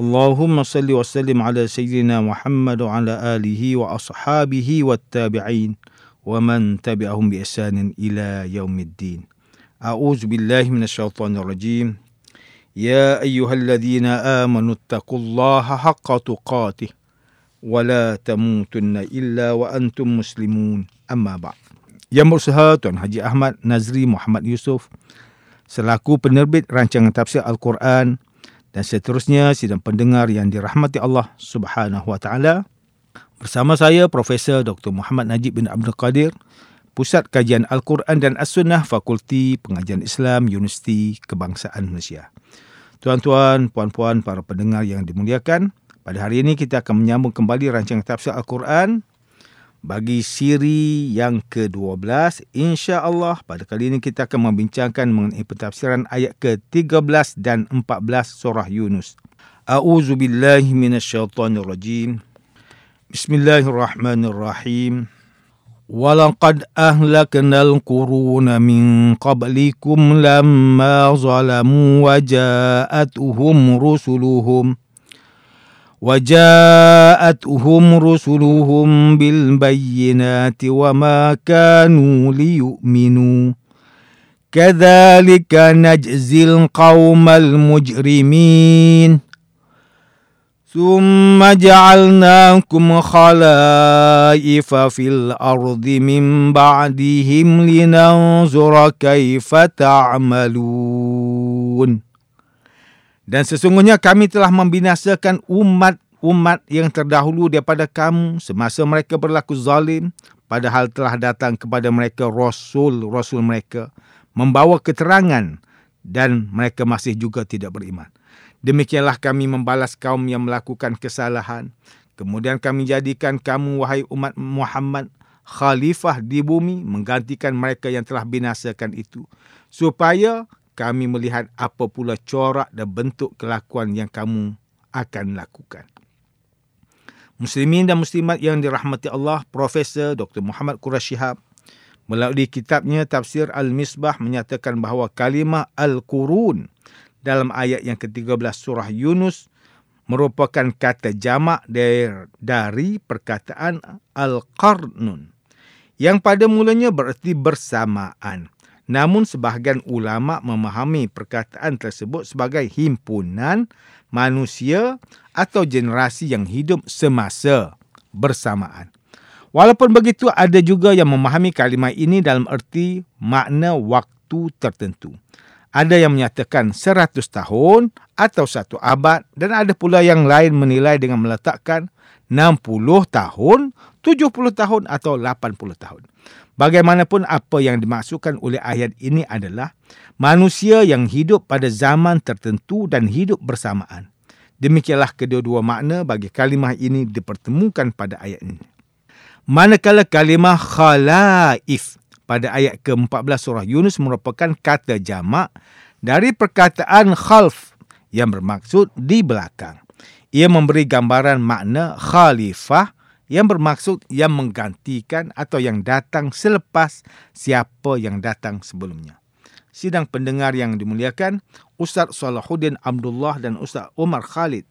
اللهم صل وسلم على سيدنا محمد وعلى آله وأصحابه والتابعين ومن تبعهم بإحسان إلى يوم الدين أعوذ بالله من الشيطان الرجيم يا أيها الذين آمنوا اتقوا الله حق تقاته ولا تموتن إلا وأنتم مسلمون أما بعد Yang berusaha Tuan Haji Ahmad Nazri Muhammad Yusof selaku penerbit rancangan tafsir Al-Quran dan seterusnya sidang pendengar yang dirahmati Allah Subhanahu Wa Taala bersama saya Profesor Dr. Muhammad Najib bin Abdul Qadir Pusat Kajian Al-Quran dan As-Sunnah Fakulti Pengajian Islam Universiti Kebangsaan Malaysia. Tuan-tuan, puan-puan, para pendengar yang dimuliakan, pada hari ini kita akan menyambung kembali rancangan tafsir Al-Quran bagi siri yang ke-12 insya-Allah pada kali ini kita akan membincangkan mengenai pentafsiran ayat ke-13 dan 14 surah Yunus. A'udzu billahi minasyaitonir rajim. Bismillahirrahmanirrahim. Walaqad ahlaknal quruna min qablikum lamma zalamu wa ja'atuhum rusuluhum وجاءتهم رسلهم بالبينات وما كانوا ليؤمنوا. كذلك نجزي القوم المجرمين. ثم جعلناكم خلائف في الأرض من بعدهم لننظر كيف تعملون. Dan sesungguhnya kami telah membinasakan umat-umat yang terdahulu daripada kamu semasa mereka berlaku zalim padahal telah datang kepada mereka rasul-rasul mereka membawa keterangan dan mereka masih juga tidak beriman. Demikianlah kami membalas kaum yang melakukan kesalahan. Kemudian kami jadikan kamu wahai umat Muhammad khalifah di bumi menggantikan mereka yang telah binasakan itu supaya kami melihat apa pula corak dan bentuk kelakuan yang kamu akan lakukan. Muslimin dan muslimat yang dirahmati Allah, Profesor Dr. Muhammad Qurash Shihab melalui kitabnya Tafsir Al-Misbah menyatakan bahawa kalimah Al-Qurun dalam ayat yang ke-13 surah Yunus merupakan kata jamak dari perkataan Al-Qarnun yang pada mulanya bererti bersamaan. Namun sebahagian ulama memahami perkataan tersebut sebagai himpunan manusia atau generasi yang hidup semasa bersamaan. Walaupun begitu ada juga yang memahami kalimah ini dalam erti makna waktu tertentu. Ada yang menyatakan seratus tahun atau satu abad dan ada pula yang lain menilai dengan meletakkan 60 tahun, 70 tahun atau 80 tahun. Bagaimanapun apa yang dimaksudkan oleh ayat ini adalah manusia yang hidup pada zaman tertentu dan hidup bersamaan. Demikianlah kedua-dua makna bagi kalimah ini dipertemukan pada ayat ini. Manakala kalimah khalaif pada ayat ke-14 surah Yunus merupakan kata jamak dari perkataan khalf yang bermaksud di belakang. Ia memberi gambaran makna khalifah yang bermaksud yang menggantikan atau yang datang selepas siapa yang datang sebelumnya. Sidang pendengar yang dimuliakan, Ustaz Salahuddin Abdullah dan Ustaz Umar Khalid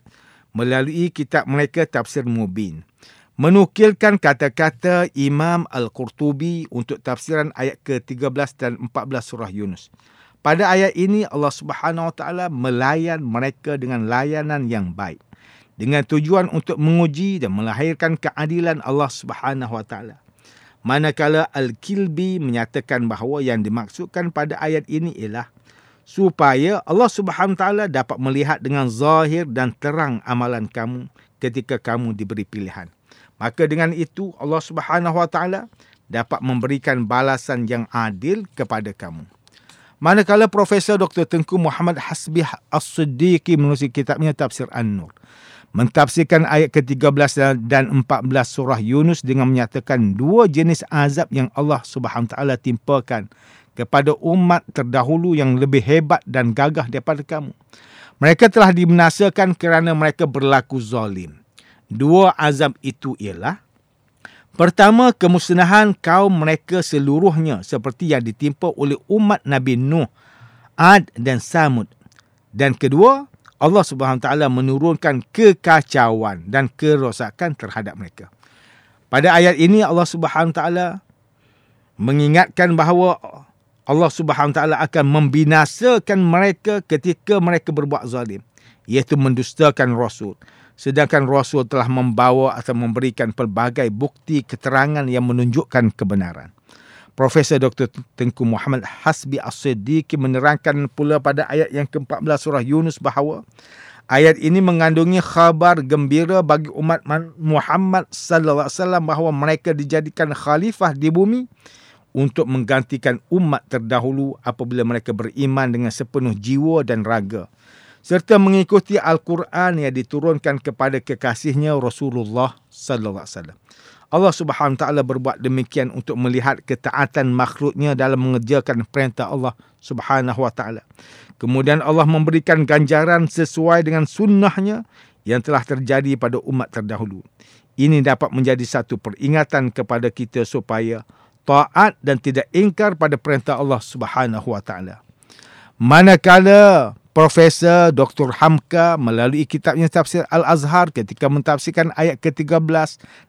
melalui kitab mereka Tafsir Mubin menukilkan kata-kata Imam Al-Qurtubi untuk tafsiran ayat ke-13 dan 14 surah Yunus. Pada ayat ini Allah Subhanahu Wa Taala melayan mereka dengan layanan yang baik dengan tujuan untuk menguji dan melahirkan keadilan Allah Subhanahu Wa Taala. Manakala Al-Kilbi menyatakan bahawa yang dimaksudkan pada ayat ini ialah supaya Allah Subhanahu Wa Taala dapat melihat dengan zahir dan terang amalan kamu ketika kamu diberi pilihan. Maka dengan itu Allah Subhanahu Wa Taala dapat memberikan balasan yang adil kepada kamu. Manakala Profesor Dr. Tengku Muhammad Hasbi As-Siddiqi menulis kitabnya Tafsir An-Nur mentafsirkan ayat ke-13 dan 14 surah Yunus dengan menyatakan dua jenis azab yang Allah Subhanahu taala timpakan kepada umat terdahulu yang lebih hebat dan gagah daripada kamu. Mereka telah dibinasakan kerana mereka berlaku zalim. Dua azab itu ialah Pertama, kemusnahan kaum mereka seluruhnya seperti yang ditimpa oleh umat Nabi Nuh, Ad dan Samud. Dan kedua, Allah Subhanahu taala menurunkan kekacauan dan kerosakan terhadap mereka. Pada ayat ini Allah Subhanahu taala mengingatkan bahawa Allah Subhanahu taala akan membinasakan mereka ketika mereka berbuat zalim, iaitu mendustakan rasul sedangkan Rasul telah membawa atau memberikan pelbagai bukti keterangan yang menunjukkan kebenaran. Profesor Dr. Tengku Muhammad Hasbi As-Siddiqi menerangkan pula pada ayat yang ke-14 surah Yunus bahawa ayat ini mengandungi khabar gembira bagi umat Muhammad sallallahu alaihi wasallam bahawa mereka dijadikan khalifah di bumi untuk menggantikan umat terdahulu apabila mereka beriman dengan sepenuh jiwa dan raga serta mengikuti Al-Quran yang diturunkan kepada kekasihnya Rasulullah sallallahu alaihi wasallam. Allah Subhanahu taala berbuat demikian untuk melihat ketaatan makhluknya dalam mengerjakan perintah Allah Subhanahu wa taala. Kemudian Allah memberikan ganjaran sesuai dengan sunnahnya yang telah terjadi pada umat terdahulu. Ini dapat menjadi satu peringatan kepada kita supaya taat dan tidak ingkar pada perintah Allah Subhanahu wa taala. Manakala Profesor Dr. Hamka melalui kitabnya Tafsir Al-Azhar ketika mentafsirkan ayat ke-13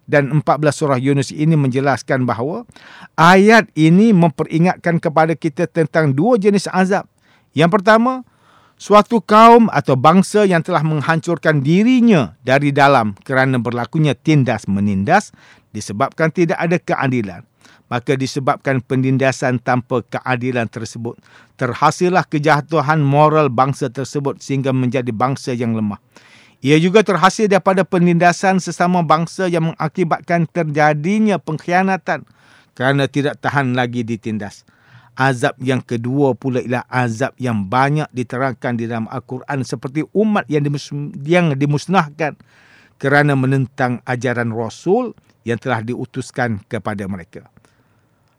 dan 14 surah Yunus ini menjelaskan bahawa ayat ini memperingatkan kepada kita tentang dua jenis azab. Yang pertama, suatu kaum atau bangsa yang telah menghancurkan dirinya dari dalam kerana berlakunya tindas menindas disebabkan tidak ada keadilan maka disebabkan penindasan tanpa keadilan tersebut. Terhasillah kejahatan moral bangsa tersebut sehingga menjadi bangsa yang lemah. Ia juga terhasil daripada penindasan sesama bangsa yang mengakibatkan terjadinya pengkhianatan kerana tidak tahan lagi ditindas. Azab yang kedua pula ialah azab yang banyak diterangkan di dalam al-Quran seperti umat yang yang dimusnahkan kerana menentang ajaran rasul yang telah diutuskan kepada mereka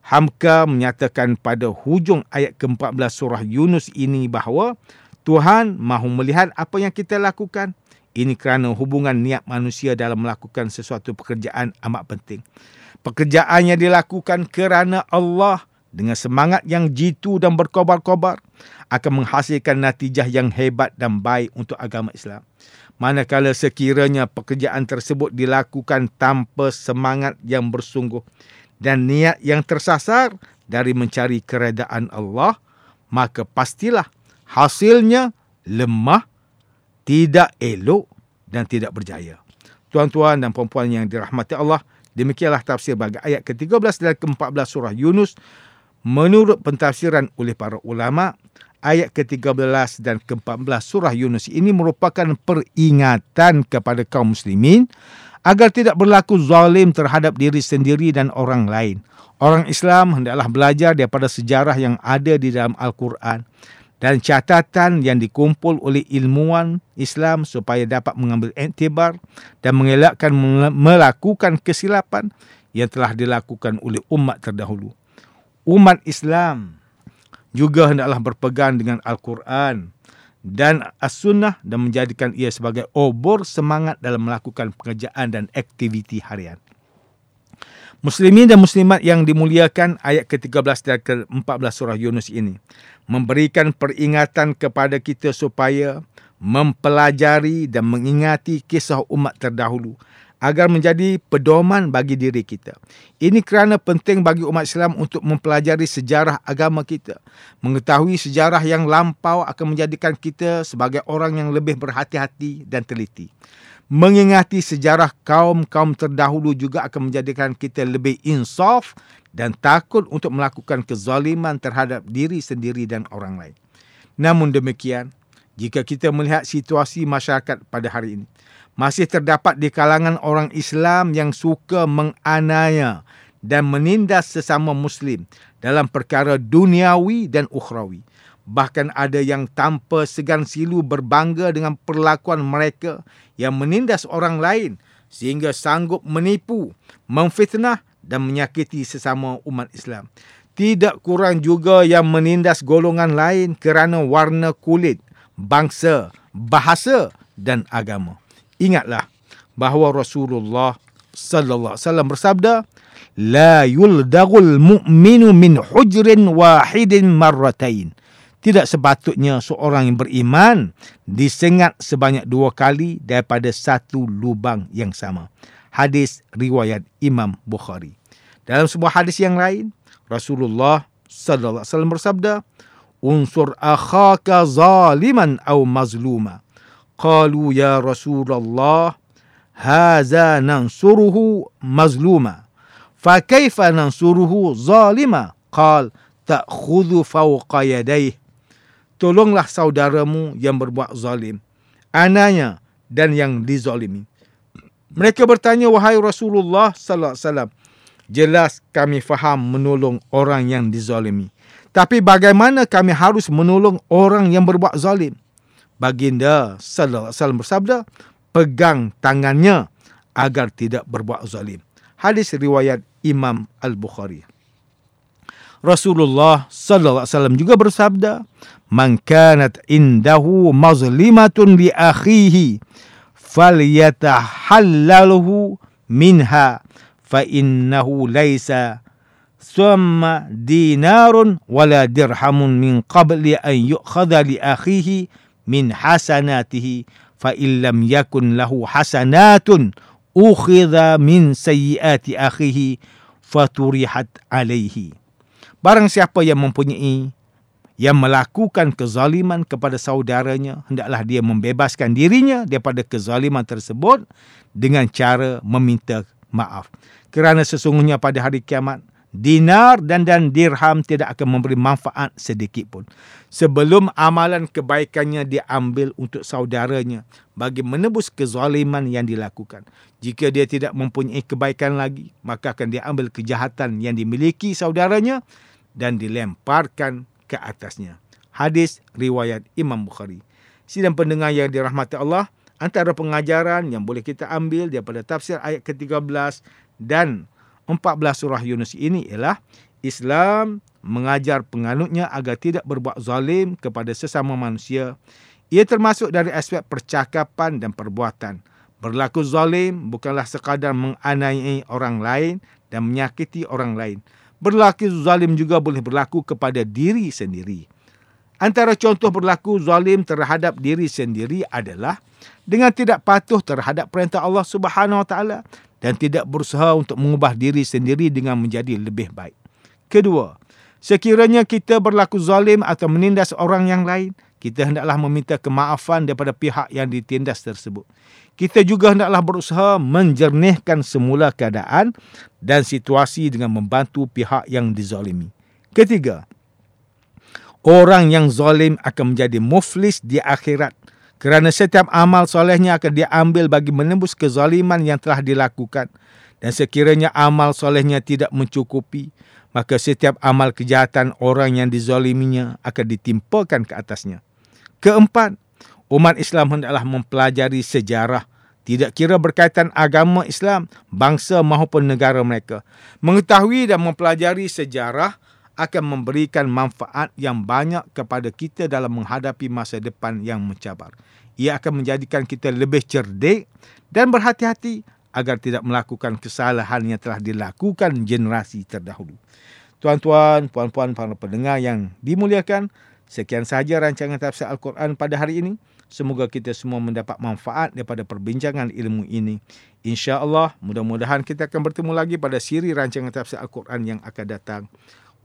Hamka menyatakan pada hujung ayat ke-14 surah Yunus ini bahawa Tuhan mahu melihat apa yang kita lakukan. Ini kerana hubungan niat manusia dalam melakukan sesuatu pekerjaan amat penting. Pekerjaan yang dilakukan kerana Allah dengan semangat yang jitu dan berkobar-kobar akan menghasilkan natijah yang hebat dan baik untuk agama Islam. Manakala sekiranya pekerjaan tersebut dilakukan tanpa semangat yang bersungguh dan niat yang tersasar dari mencari keredaan Allah, maka pastilah hasilnya lemah, tidak elok dan tidak berjaya. Tuan-tuan dan puan-puan yang dirahmati Allah, demikianlah tafsir bagi ayat ke-13 dan ke-14 surah Yunus. Menurut pentafsiran oleh para ulama, ayat ke-13 dan ke-14 surah Yunus ini merupakan peringatan kepada kaum muslimin agar tidak berlaku zalim terhadap diri sendiri dan orang lain. Orang Islam hendaklah belajar daripada sejarah yang ada di dalam Al-Quran dan catatan yang dikumpul oleh ilmuwan Islam supaya dapat mengambil iktibar dan mengelakkan melakukan kesilapan yang telah dilakukan oleh umat terdahulu. Umat Islam juga hendaklah berpegang dengan Al-Quran dan as-sunnah dan menjadikan ia sebagai obor semangat dalam melakukan pekerjaan dan aktiviti harian. Muslimin dan muslimat yang dimuliakan ayat ke-13 dan ke-14 surah Yunus ini memberikan peringatan kepada kita supaya mempelajari dan mengingati kisah umat terdahulu agar menjadi pedoman bagi diri kita. Ini kerana penting bagi umat Islam untuk mempelajari sejarah agama kita. Mengetahui sejarah yang lampau akan menjadikan kita sebagai orang yang lebih berhati-hati dan teliti. Mengingati sejarah kaum-kaum terdahulu juga akan menjadikan kita lebih insaf dan takut untuk melakukan kezaliman terhadap diri sendiri dan orang lain. Namun demikian, jika kita melihat situasi masyarakat pada hari ini, masih terdapat di kalangan orang Islam yang suka menganaya dan menindas sesama Muslim dalam perkara duniawi dan ukhrawi. Bahkan ada yang tanpa segan silu berbangga dengan perlakuan mereka yang menindas orang lain sehingga sanggup menipu, memfitnah dan menyakiti sesama umat Islam. Tidak kurang juga yang menindas golongan lain kerana warna kulit, bangsa, bahasa dan agama. Ingatlah bahawa Rasulullah sallallahu alaihi wasallam bersabda, "La yuldagul mu'minu min hujrin wahidin marratain." Tidak sepatutnya seorang yang beriman disengat sebanyak dua kali daripada satu lubang yang sama. Hadis riwayat Imam Bukhari. Dalam sebuah hadis yang lain, Rasulullah sallallahu alaihi wasallam bersabda, "Unsur akhaka zaliman aw mazluma." Qalu ya Rasulullah, "Hadza nansuruhu mazluma." Fa kaifa nansuruhu zalima? Qal, "Ta'khudhu fawqa yadayhi." tolonglah saudaramu yang berbuat zalim, anaknya dan yang dizalimi. Mereka bertanya, wahai Rasulullah sallallahu alaihi wasallam, jelas kami faham menolong orang yang dizalimi. Tapi bagaimana kami harus menolong orang yang berbuat zalim? Baginda sallallahu alaihi wasallam bersabda, pegang tangannya agar tidak berbuat zalim. Hadis riwayat Imam Al-Bukhari. Rasulullah sallallahu alaihi wasallam juga bersabda, "Man kanat indahu mazlimatun li akhihi falyatahallaluhu minha fa innahu laisa thumma dinarun wala dirhamun min qabli an yu'khadha li akhihi min hasanatihi fa illam yakun lahu hasanatun ukhidha min sayyiati akhihi faturihat alaihi." Barang siapa yang mempunyai yang melakukan kezaliman kepada saudaranya, hendaklah dia membebaskan dirinya daripada kezaliman tersebut dengan cara meminta maaf. Kerana sesungguhnya pada hari kiamat, dinar dan dan dirham tidak akan memberi manfaat sedikit pun. Sebelum amalan kebaikannya diambil untuk saudaranya bagi menebus kezaliman yang dilakukan. Jika dia tidak mempunyai kebaikan lagi, maka akan diambil kejahatan yang dimiliki saudaranya dan dilemparkan ke atasnya. Hadis riwayat Imam Bukhari. Sidang pendengar yang dirahmati Allah, antara pengajaran yang boleh kita ambil daripada tafsir ayat ke-13 dan 14 surah Yunus ini ialah Islam mengajar penganutnya agar tidak berbuat zalim kepada sesama manusia. Ia termasuk dari aspek percakapan dan perbuatan. Berlaku zalim bukanlah sekadar menganiaya orang lain dan menyakiti orang lain berlaku zalim juga boleh berlaku kepada diri sendiri. Antara contoh berlaku zalim terhadap diri sendiri adalah dengan tidak patuh terhadap perintah Allah Subhanahu Wa Taala dan tidak berusaha untuk mengubah diri sendiri dengan menjadi lebih baik. Kedua, sekiranya kita berlaku zalim atau menindas orang yang lain, kita hendaklah meminta kemaafan daripada pihak yang ditindas tersebut kita juga hendaklah berusaha menjernihkan semula keadaan dan situasi dengan membantu pihak yang dizalimi. Ketiga, orang yang zalim akan menjadi muflis di akhirat kerana setiap amal solehnya akan diambil bagi menembus kezaliman yang telah dilakukan dan sekiranya amal solehnya tidak mencukupi, maka setiap amal kejahatan orang yang dizaliminya akan ditimpakan ke atasnya. Keempat, umat Islam hendaklah mempelajari sejarah tidak kira berkaitan agama Islam, bangsa maupun negara mereka. Mengetahui dan mempelajari sejarah akan memberikan manfaat yang banyak kepada kita dalam menghadapi masa depan yang mencabar. Ia akan menjadikan kita lebih cerdik dan berhati-hati agar tidak melakukan kesalahan yang telah dilakukan generasi terdahulu. Tuan-tuan, puan-puan, para pendengar yang dimuliakan, sekian sahaja rancangan tafsir Al-Quran pada hari ini. Semoga kita semua mendapat manfaat daripada perbincangan ilmu ini. Insya Allah, mudah-mudahan kita akan bertemu lagi pada siri rancangan tafsir Al-Quran yang akan datang.